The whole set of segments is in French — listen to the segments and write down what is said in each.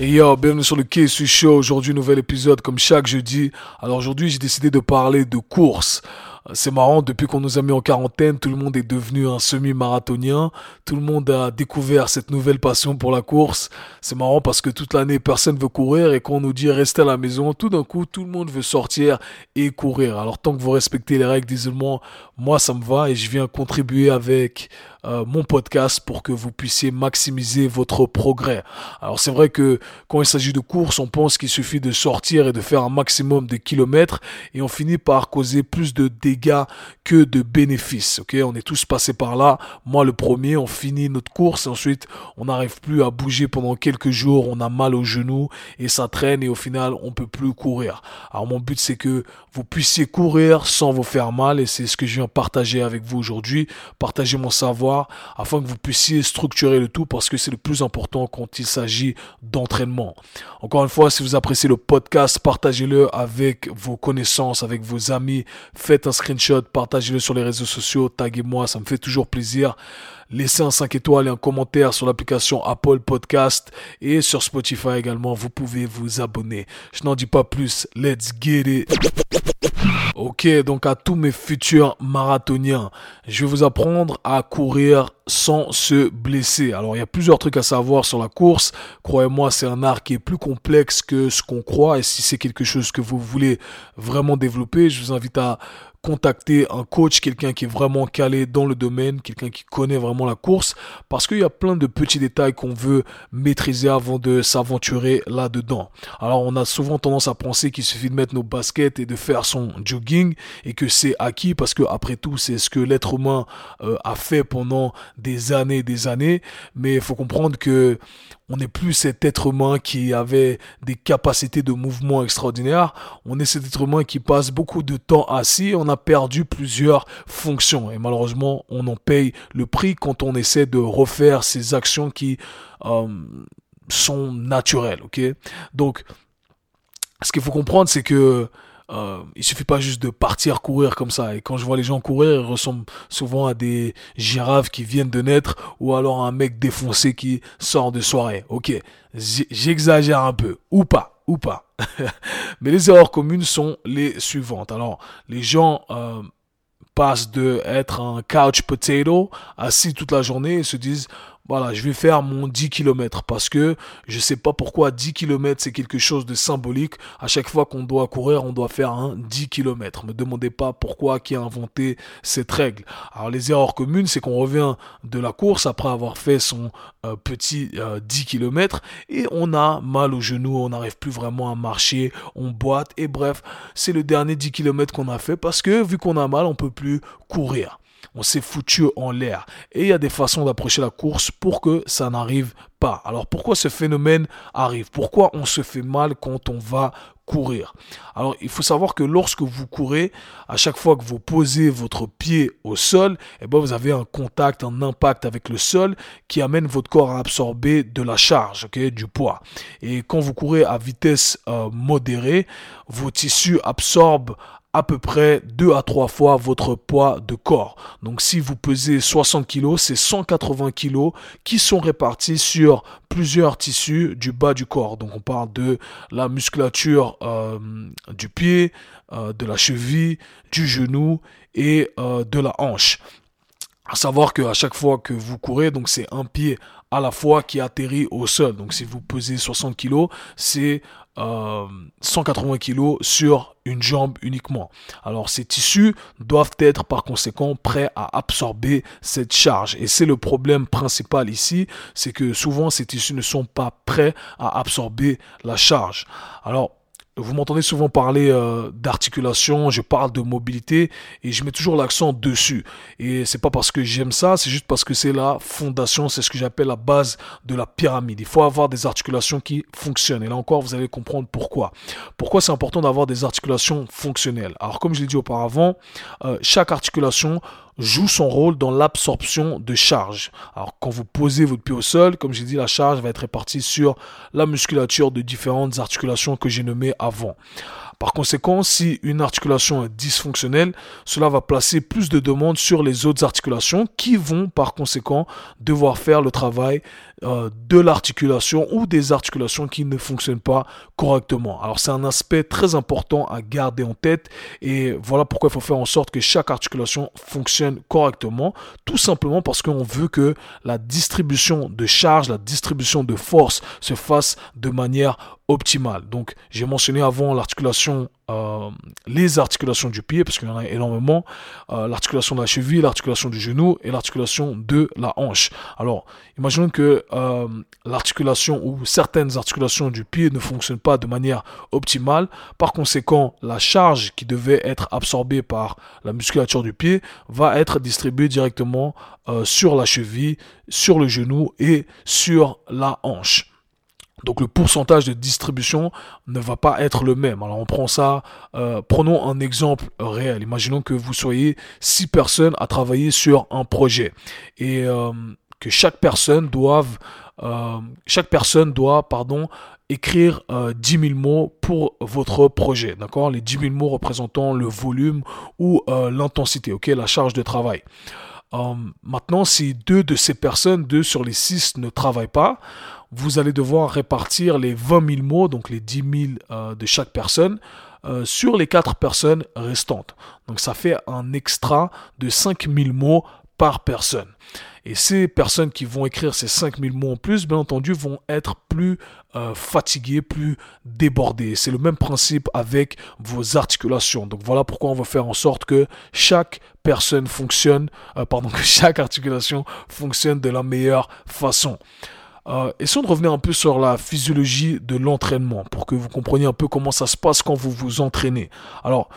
Et yo, bienvenue sur le KSU Show. Aujourd'hui, nouvel épisode comme chaque jeudi. Alors aujourd'hui, j'ai décidé de parler de course. C'est marrant, depuis qu'on nous a mis en quarantaine, tout le monde est devenu un semi-marathonien. Tout le monde a découvert cette nouvelle passion pour la course. C'est marrant parce que toute l'année, personne veut courir et quand on nous dit rester à la maison, tout d'un coup, tout le monde veut sortir et courir. Alors tant que vous respectez les règles d'isolement, moi ça me va et je viens contribuer avec euh, mon podcast pour que vous puissiez maximiser votre progrès. Alors c'est vrai que quand il s'agit de course, on pense qu'il suffit de sortir et de faire un maximum de kilomètres et on finit par causer plus de dégâts que de bénéfices. Ok, on est tous passés par là. Moi le premier, on finit notre course ensuite on n'arrive plus à bouger pendant quelques jours, on a mal aux genoux et ça traîne et au final on peut plus courir. Alors mon but c'est que vous puissiez courir sans vous faire mal et c'est ce que je viens partager avec vous aujourd'hui, partager mon savoir afin que vous puissiez structurer le tout parce que c'est le plus important quand il s'agit d'entraînement. Encore une fois, si vous appréciez le podcast, partagez-le avec vos connaissances, avec vos amis, faites un screenshot, partagez-le sur les réseaux sociaux, taguez-moi, ça me fait toujours plaisir. Laissez un 5 étoiles et un commentaire sur l'application Apple Podcast et sur Spotify également. Vous pouvez vous abonner. Je n'en dis pas plus. Let's get it. Ok, donc à tous mes futurs marathoniens, je vais vous apprendre à courir sans se blesser. Alors il y a plusieurs trucs à savoir sur la course. Croyez-moi, c'est un art qui est plus complexe que ce qu'on croit. Et si c'est quelque chose que vous voulez vraiment développer, je vous invite à contacter un coach, quelqu'un qui est vraiment calé dans le domaine, quelqu'un qui connaît vraiment la course, parce qu'il y a plein de petits détails qu'on veut maîtriser avant de s'aventurer là-dedans. Alors on a souvent tendance à penser qu'il suffit de mettre nos baskets et de faire son jogging et que c'est acquis parce que après tout c'est ce que l'être humain euh, a fait pendant des années et des années, mais il faut comprendre que on n'est plus cet être humain qui avait des capacités de mouvement extraordinaires. On est cet être humain qui passe beaucoup de temps assis. On a perdu plusieurs fonctions. Et malheureusement, on en paye le prix quand on essaie de refaire ces actions qui euh, sont naturelles. Donc, ce qu'il faut comprendre, c'est que euh, il suffit pas juste de partir courir comme ça. Et quand je vois les gens courir, ils ressemblent souvent à des girafes qui viennent de naître ou alors à un mec défoncé qui sort de soirée. Ok, j'exagère un peu. Ou pas, ou pas. Mais les erreurs communes sont les suivantes. Alors, les gens... Euh, passent de être un couch potato assis toute la journée et se disent voilà, je vais faire mon 10 km parce que je sais pas pourquoi 10 km c'est quelque chose de symbolique. À chaque fois qu'on doit courir, on doit faire un 10 km. Me demandez pas pourquoi qui a inventé cette règle. Alors les erreurs communes, c'est qu'on revient de la course après avoir fait son euh, petit 10 euh, km et on a mal aux genoux, on n'arrive plus vraiment à marcher, on boite et bref, c'est le dernier 10 km qu'on a fait parce que vu qu'on a mal, on peut plus courir on s'est foutu en l'air. Et il y a des façons d'approcher la course pour que ça n'arrive pas. Alors pourquoi ce phénomène arrive? Pourquoi on se fait mal quand on va courir? Alors il faut savoir que lorsque vous courez, à chaque fois que vous posez votre pied au sol, eh ben, vous avez un contact, un impact avec le sol qui amène votre corps à absorber de la charge, du poids. Et quand vous courez à vitesse euh, modérée, vos tissus absorbent à peu près 2 à 3 fois votre poids de corps. Donc si vous pesez 60 kg, c'est 180 kg qui sont répartis sur plusieurs tissus du bas du corps. Donc on parle de la musculature euh, du pied, euh, de la cheville, du genou et euh, de la hanche. À savoir qu'à chaque fois que vous courez, donc c'est un pied à la fois qui atterrit au sol. Donc si vous pesez 60 kg, c'est 180 euh, kg sur une jambe uniquement. Alors ces tissus doivent être par conséquent prêts à absorber cette charge. Et c'est le problème principal ici, c'est que souvent ces tissus ne sont pas prêts à absorber la charge. Alors vous m'entendez souvent parler euh, d'articulation, je parle de mobilité et je mets toujours l'accent dessus. Et c'est pas parce que j'aime ça, c'est juste parce que c'est la fondation, c'est ce que j'appelle la base de la pyramide. Il faut avoir des articulations qui fonctionnent. Et là encore, vous allez comprendre pourquoi. Pourquoi c'est important d'avoir des articulations fonctionnelles? Alors comme je l'ai dit auparavant, euh, chaque articulation joue son rôle dans l'absorption de charge. Alors quand vous posez votre pied au sol, comme j'ai dit, la charge va être répartie sur la musculature de différentes articulations que j'ai nommées avant. Par conséquent, si une articulation est dysfonctionnelle, cela va placer plus de demandes sur les autres articulations qui vont par conséquent devoir faire le travail euh, de l'articulation ou des articulations qui ne fonctionnent pas correctement. Alors c'est un aspect très important à garder en tête et voilà pourquoi il faut faire en sorte que chaque articulation fonctionne correctement, tout simplement parce qu'on veut que la distribution de charge, la distribution de force se fasse de manière optimale. Donc j'ai mentionné avant l'articulation, euh, les articulations du pied, parce qu'il y en a énormément, euh, l'articulation de la cheville, l'articulation du genou et l'articulation de la hanche. Alors imaginons que euh, l'articulation ou certaines articulations du pied ne fonctionnent pas de manière optimale. Par conséquent, la charge qui devait être absorbée par la musculature du pied va être distribuée directement sur la cheville, sur le genou et sur la hanche. Donc le pourcentage de distribution ne va pas être le même. Alors on prend ça, euh, prenons un exemple réel. Imaginons que vous soyez six personnes à travailler sur un projet et euh, que chaque personne doive, euh, chaque personne doit, pardon, écrire 10 000 mots pour votre projet. D'accord? Les 10 000 mots représentant le volume ou l'intensité, ok, la charge de travail. Maintenant, si deux de ces personnes, deux sur les six, ne travaillent pas, vous allez devoir répartir les 20 000 mots, donc les 10 000 euh, de chaque personne, euh, sur les 4 personnes restantes. Donc ça fait un extra de 5 000 mots par personne. Et ces personnes qui vont écrire ces 5000 mots en plus, bien entendu, vont être plus euh, fatiguées, plus débordées. C'est le même principe avec vos articulations. Donc voilà pourquoi on va faire en sorte que chaque personne fonctionne, pardon, que chaque articulation fonctionne de la meilleure façon. Euh, essayons de revenir un peu sur la physiologie de l'entraînement pour que vous compreniez un peu comment ça se passe quand vous vous entraînez. Alors,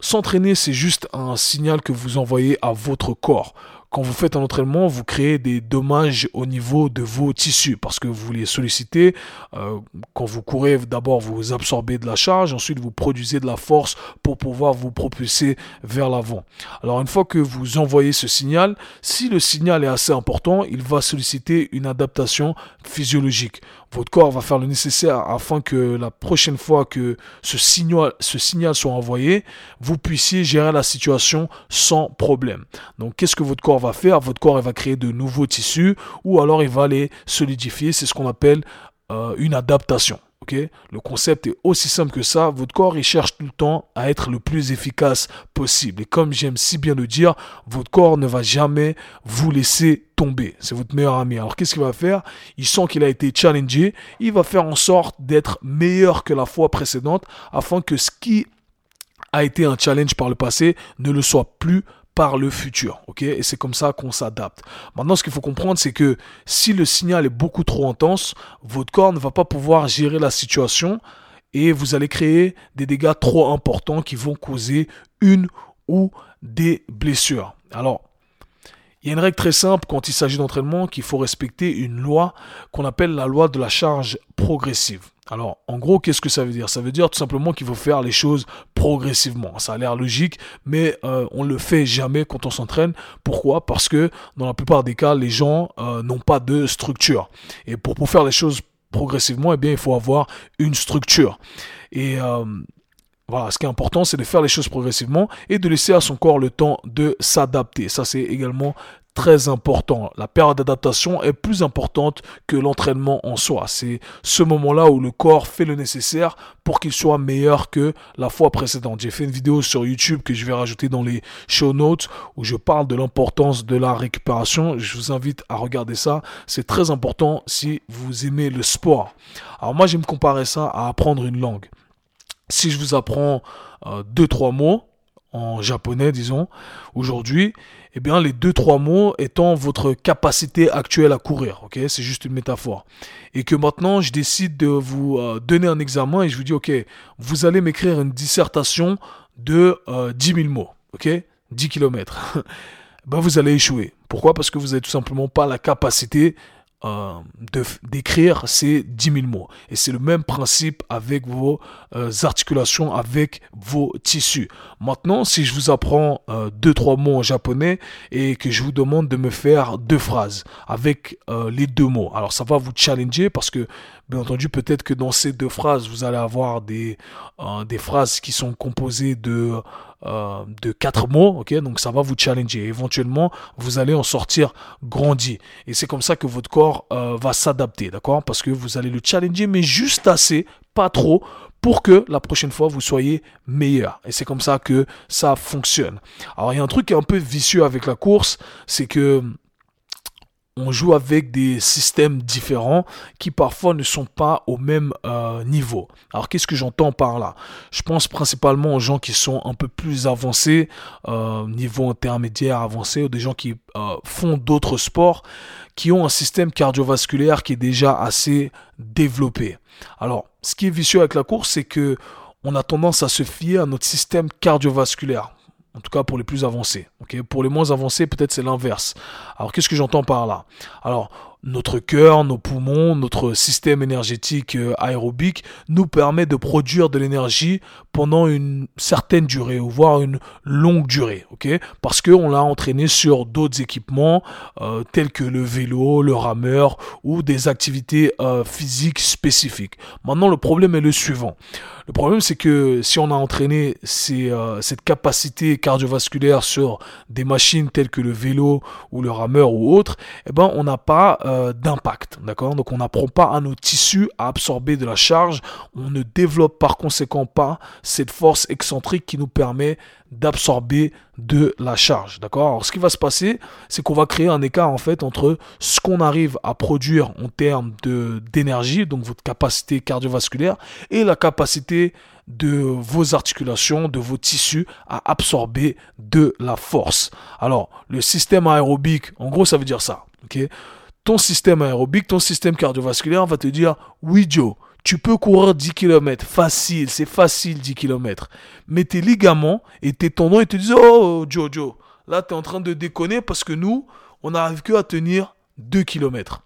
s'entraîner, c'est juste un signal que vous envoyez à votre corps quand vous faites un entraînement, vous créez des dommages au niveau de vos tissus parce que vous les sollicitez. Euh, quand vous courez, d'abord vous absorbez de la charge, ensuite vous produisez de la force pour pouvoir vous propulser vers l'avant. Alors une fois que vous envoyez ce signal, si le signal est assez important, il va solliciter une adaptation physiologique. Votre corps va faire le nécessaire afin que la prochaine fois que ce signal, soit envoyé, vous puissiez gérer la situation sans problème. Donc qu'est-ce que votre corps va faire? Votre corps va créer de nouveaux tissus ou alors il va les solidifier. C'est ce qu'on appelle euh, une adaptation. Le concept est aussi simple que ça. Votre corps, il cherche tout le temps à être le plus efficace possible. Et comme j'aime si bien le dire, votre corps ne va jamais vous laisser tomber. C'est votre meilleur ami. Alors qu'est-ce qu'il va faire? Il sent qu'il a été challengé. Il va faire en sorte d'être meilleur que la fois précédente afin que ce qui a été un challenge par le passé ne le soit plus par le futur, ok? Et c'est comme ça qu'on s'adapte. Maintenant, ce qu'il faut comprendre, c'est que si le signal est beaucoup trop intense, votre corps ne va pas pouvoir gérer la situation et vous allez créer des dégâts trop importants qui vont causer une ou des blessures. Alors, il y a une règle très simple quand il s'agit d'entraînement qu'il faut respecter une loi qu'on appelle la loi de la charge progressive. Alors, en gros, qu'est-ce que ça veut dire? Ça veut dire tout simplement qu'il faut faire les choses progressivement. Ça a l'air logique, mais euh, on le fait jamais quand on s'entraîne. Pourquoi? Parce que dans la plupart des cas, les gens euh, n'ont pas de structure. Et pour, faire les choses progressivement, eh bien, il faut avoir une structure. Et euh, voilà, ce qui est important, c'est de faire les choses progressivement et de laisser à son corps le temps de s'adapter. Ça, c'est également très important. La période d'adaptation est plus importante que l'entraînement en soi. C'est ce moment-là où le corps fait le nécessaire pour qu'il soit meilleur que la fois précédente. J'ai fait une vidéo sur YouTube que je vais rajouter dans les show notes où je parle de l'importance de la récupération. Je vous invite à regarder ça. C'est très important si vous aimez le sport. Alors moi, je me comparer ça à apprendre une langue si je vous apprends euh, deux trois mots en japonais disons aujourd'hui eh bien les deux trois mots étant votre capacité actuelle à courir ok? C'est juste une métaphore. Et que maintenant je décide de vous euh, donner un examen et je vous dis ok vous allez m'écrire une dissertation de euh, 10 000 mots ok? 10 km ben vous allez échouer. Pourquoi? Parce que vous n'avez tout simplement pas la capacité euh, d'écrire ces 10 000 mots. Et c'est le même principe avec vos euh, articulations, avec vos tissus. Maintenant, si je vous apprends euh, deux, trois mots en japonais et que je vous demande de me faire deux phrases avec les deux mots, alors ça va vous challenger parce que Bien entendu, peut-être que dans ces deux phrases, vous allez avoir des, euh, phrases qui sont composées de, euh, de quatre mots, ok? Donc ça va vous challenger. Éventuellement, vous allez en sortir grandi. Et c'est comme ça que votre corps euh, va s'adapter, d'accord? Parce que vous allez le challenger, mais juste assez, pas trop, pour que la prochaine fois vous soyez meilleur. Et c'est comme ça que ça fonctionne. Alors il y a un truc qui est un peu vicieux avec la course, c'est que on joue avec des systèmes différents qui parfois ne sont pas au même euh, niveau. Alors qu'est-ce que j'entends par là? Je pense principalement aux gens qui sont un peu plus avancés, euh, niveau intermédiaire avancé, ou des gens qui euh, font d'autres sports, qui ont un système cardiovasculaire qui est déjà assez développé. Alors ce qui est vicieux avec la course, c'est que on a tendance à se fier à notre système cardiovasculaire. En tout cas pour les plus avancés. pour les moins avancés, peut-être c'est l'inverse. Alors qu'est-ce que j'entends par là? Alors notre cœur, nos poumons, notre système énergétique euh, aérobique nous permet de produire de l'énergie pendant une certaine durée, ou voire une longue durée, ok? Parce qu'on l'a entraîné sur d'autres équipements euh, tels que le vélo, le rameur ou des activités euh, physiques spécifiques. Maintenant, le problème est le suivant. Le problème, c'est que si on a entraîné cette capacité cardiovasculaire sur des machines telles que le vélo ou le rameur ou autre, eh ben, on n'a pas euh, d'impact, d'accord? Donc on n'apprend pas à nos tissus à absorber de la charge, on ne développe par conséquent pas cette force excentrique qui nous permet d'absorber de la charge, d'accord? Alors ce qui va se passer, c'est qu'on va créer un écart en fait entre ce qu'on arrive à produire en termes d'énergie, donc votre capacité cardiovasculaire, et la capacité de vos articulations, de vos tissus à absorber de la force. Alors, le système aérobique, en gros, ça veut dire ça. ton système aérobique, ton système cardiovasculaire va te dire, oui Joe, tu peux courir 10 km, facile, c'est facile 10 km. Mais tes ligaments et tes tendons, ils te disent, oh Joe, là tu es en train de déconner parce que nous, on n'arrive que à tenir 2 km.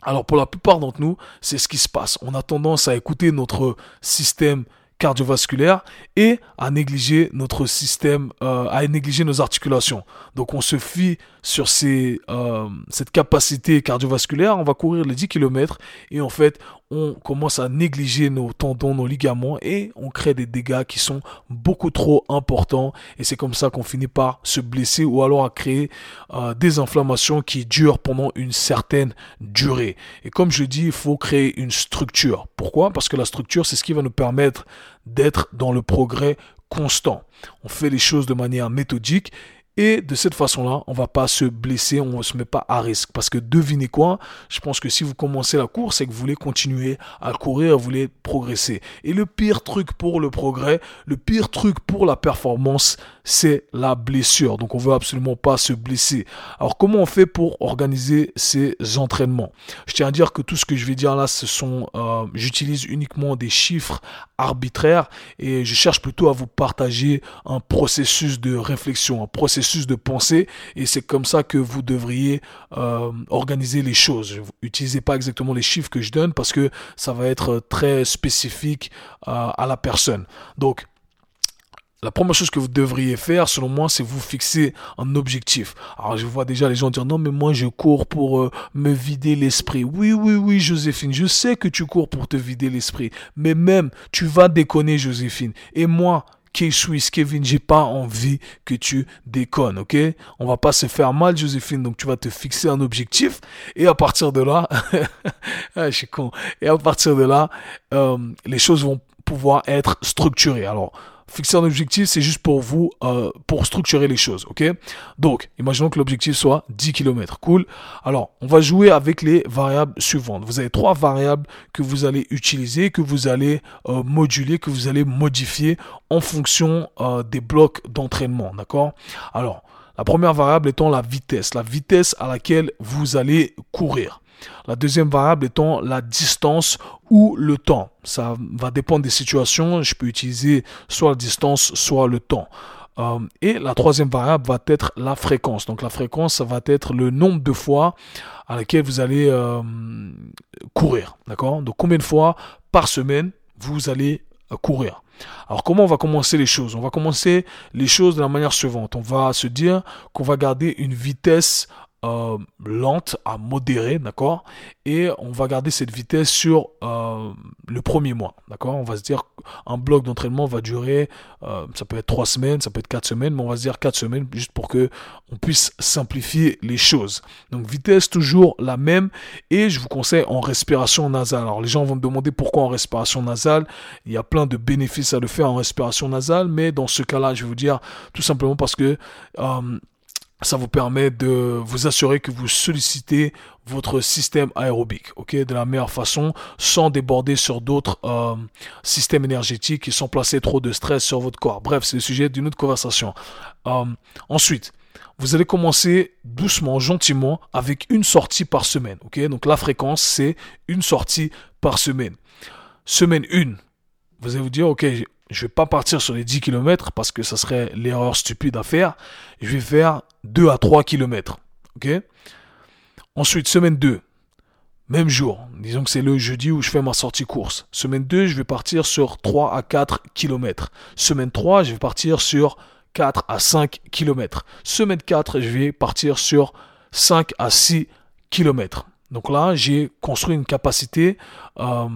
Alors pour la plupart d'entre nous, c'est ce qui se passe. On a tendance à écouter notre système cardiovasculaire et à négliger notre système, euh, à négliger nos articulations. Donc on se fie sur euh, cette capacité cardiovasculaire, on va courir les 10 km et en fait on commence à négliger nos tendons, nos ligaments et on crée des dégâts qui sont beaucoup trop importants et c'est comme ça qu'on finit par se blesser ou alors à créer euh, des inflammations qui durent pendant une certaine durée. Et comme je dis, il faut créer une structure. Pourquoi? Parce que la structure, c'est ce qui va nous permettre d'être dans le progrès constant. On fait les choses de manière méthodique et de cette façon-là, on va pas se blesser, on ne se met pas à risque. Parce que devinez quoi, je pense que si vous commencez la course, c'est que vous voulez continuer à courir, vous voulez progresser. Et le pire truc pour le progrès, le pire truc pour la performance, c'est la blessure. Donc on veut absolument pas se blesser. Alors comment on fait pour organiser ces entraînements? Je tiens à dire que tout ce que je vais dire là, ce sont, euh, j'utilise uniquement des chiffres arbitraires et je cherche plutôt à vous partager un processus de réflexion, un processus de pensée et c'est comme ça que vous devriez euh, organiser les choses. Utilisez pas exactement les chiffres que je donne parce que ça va être très spécifique euh, à la personne. Donc la première chose que vous devriez faire, selon moi, c'est vous fixer un objectif. Alors, je vois déjà les gens dire non, mais moi, je cours pour euh, me vider l'esprit. Oui, oui, oui, Joséphine, je sais que tu cours pour te vider l'esprit. Mais même, tu vas déconner, Joséphine. Et moi, K-Swiss, Kevin, j'ai pas envie que tu déconnes, ok? On va pas se faire mal, Joséphine, donc tu vas te fixer un objectif et à partir de là, ah, je suis con, et à partir de là, euh, les choses vont pouvoir être structurées. Alors, fixer un objectif, c'est juste pour vous, euh, pour structurer les choses, ok? Donc, imaginons que l'objectif soit 10 km, cool. Alors, on va jouer avec les variables suivantes. Vous avez trois variables que vous allez utiliser, que vous allez euh, moduler, que vous allez modifier en fonction euh, des blocs d'entraînement, d'accord? Alors, la première variable étant la vitesse, la vitesse à laquelle vous allez courir. La deuxième variable étant la distance ou le temps. Ça va dépendre des situations. Je peux utiliser soit la distance, soit le temps. Euh, et la troisième variable va être la fréquence. Donc la fréquence, ça va être le nombre de fois à laquelle vous allez euh, courir. D'accord? Donc combien de fois par semaine vous allez euh, courir? Alors comment on va commencer les choses? On va commencer les choses de la manière suivante. On va se dire qu'on va garder une vitesse euh, lente à modérée, d'accord? Et on va garder cette vitesse sur euh, le premier mois, d'accord? On va se dire un bloc d'entraînement va durer, euh, ça peut être trois semaines, ça peut être quatre semaines, mais on va se dire quatre semaines juste pour que on puisse simplifier les choses. Donc vitesse toujours la même et je vous conseille en respiration nasale. Alors les gens vont me demander pourquoi en respiration nasale. Il y a plein de bénéfices à le faire en respiration nasale, mais dans ce cas-là, je vais vous dire tout simplement parce que ça vous permet de vous assurer que vous sollicitez votre système aérobique, ok, de la meilleure façon, sans déborder sur d'autres euh, systèmes énergétiques qui sont placés trop de stress sur votre corps. Bref, c'est le sujet d'une autre conversation. Euh, ensuite, vous allez commencer doucement, gentiment, avec une sortie par semaine, ok. Donc la fréquence, c'est une sortie par semaine. Semaine 1, vous allez vous dire, ok, je vais pas partir sur les 10 km parce que ça serait l'erreur stupide à faire. Je vais faire 2 à 3 km. Ensuite, semaine 2, même jour. Disons que c'est le jeudi où je fais ma sortie course. Semaine 2, je vais partir sur 3 à 4 km. Semaine 3, je vais partir sur 4 à 5 km. Semaine 4, je vais partir sur 5 à 6 km. Donc là, j'ai construit une capacité euh,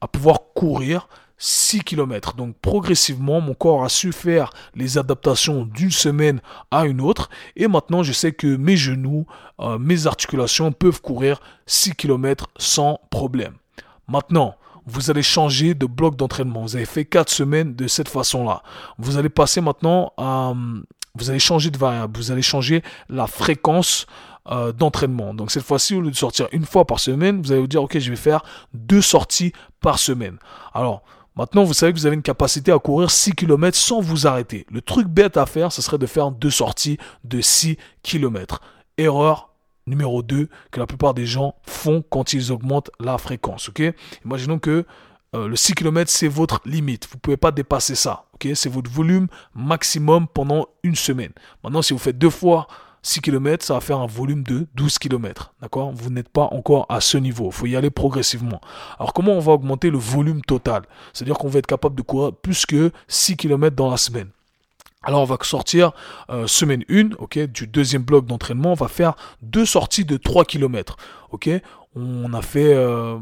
à pouvoir courir 6 km. Donc progressivement, mon corps a su faire les adaptations d'une semaine à une autre. Et maintenant, je sais que mes genoux, euh, mes articulations peuvent courir 6 km sans problème. Maintenant, vous allez changer de bloc d'entraînement. Vous avez fait 4 semaines de cette façon-là. Vous allez passer maintenant à... Vous allez changer de variable. Vous allez changer la fréquence euh, d'entraînement. Donc cette fois-ci, au lieu de sortir une fois par semaine, vous allez vous dire, ok, je vais faire deux sorties par semaine. Alors, Maintenant, vous savez que vous avez une capacité à courir 6 km sans vous arrêter. Le truc bête à faire, ce serait de faire deux sorties de 6 km. Erreur numéro 2 que la plupart des gens font quand ils augmentent la fréquence. Ok? Imaginons que euh, le 6 km, c'est votre limite. Vous ne pouvez pas dépasser ça. Ok? C'est votre volume maximum pendant une semaine. Maintenant, si vous faites deux fois 6 km, ça va faire un volume de 12 km. D'accord? Vous n'êtes pas encore à ce niveau. Il faut y aller progressivement. Alors, comment on va augmenter le volume total? C'est-à-dire qu'on va être capable de courir plus que 6 km dans la semaine. Alors on va sortir euh, semaine 1, ok, du deuxième bloc d'entraînement, on va faire deux sorties de 3 km. Ok, on a fait euh,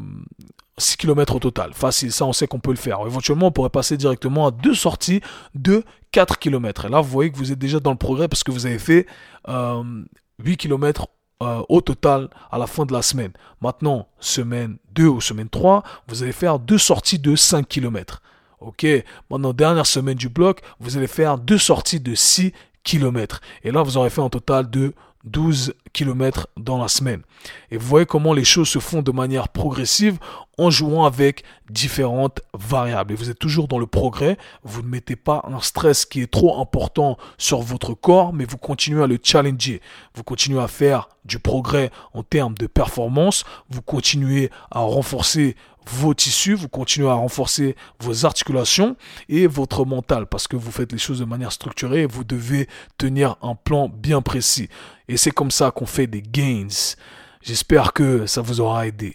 6 km au total. Facile, ça on sait qu'on peut le faire. Éventuellement, on pourrait passer directement à deux sorties de 4 km. Et là, vous voyez que vous êtes déjà dans le progrès parce que vous avez fait 8 euh, km euh, au total à la fin de la semaine. Maintenant, semaine 2 ou semaine 3, vous allez faire deux sorties de 5 km. Ok, maintenant, dernière semaine du bloc, vous allez faire deux sorties de 6 km. Et là, vous aurez fait un total de 12 km dans la semaine. Et vous voyez comment les choses se font de manière progressive en jouant avec différentes variables. Et vous êtes toujours dans le progrès. Vous ne mettez pas un stress qui est trop important sur votre corps, mais vous continuez à le challenger. Vous continuez à faire du progrès en termes de performance. Vous continuez à renforcer vos tissus, vous continuez à renforcer vos articulations et votre mental parce que vous faites les choses de manière structurée et vous devez tenir un plan bien précis. Et c'est comme ça qu'on fait des gains. J'espère que ça vous aura aidé.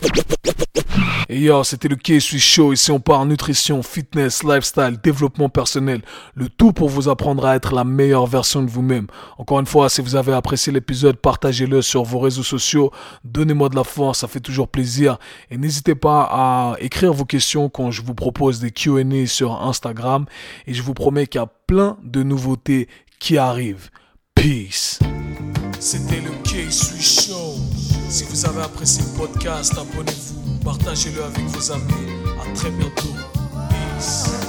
Et yo, c'était le K-Swiss Show. Ici, on parle nutrition, fitness, lifestyle, développement personnel. Le tout pour vous apprendre à être la meilleure version de vous-même. Encore une fois, si vous avez apprécié l'épisode, partagez-le sur vos réseaux sociaux. Donnez-moi de la force, ça fait toujours plaisir. Et n'hésitez pas à écrire vos questions quand je vous propose des Q&A sur Instagram. Et je vous promets qu'il y a plein de nouveautés qui arrivent. Peace. C'était le Show. Si vous avez apprécié le podcast, abonnez-vous, partagez-le avec vos amis. À très bientôt. Peace.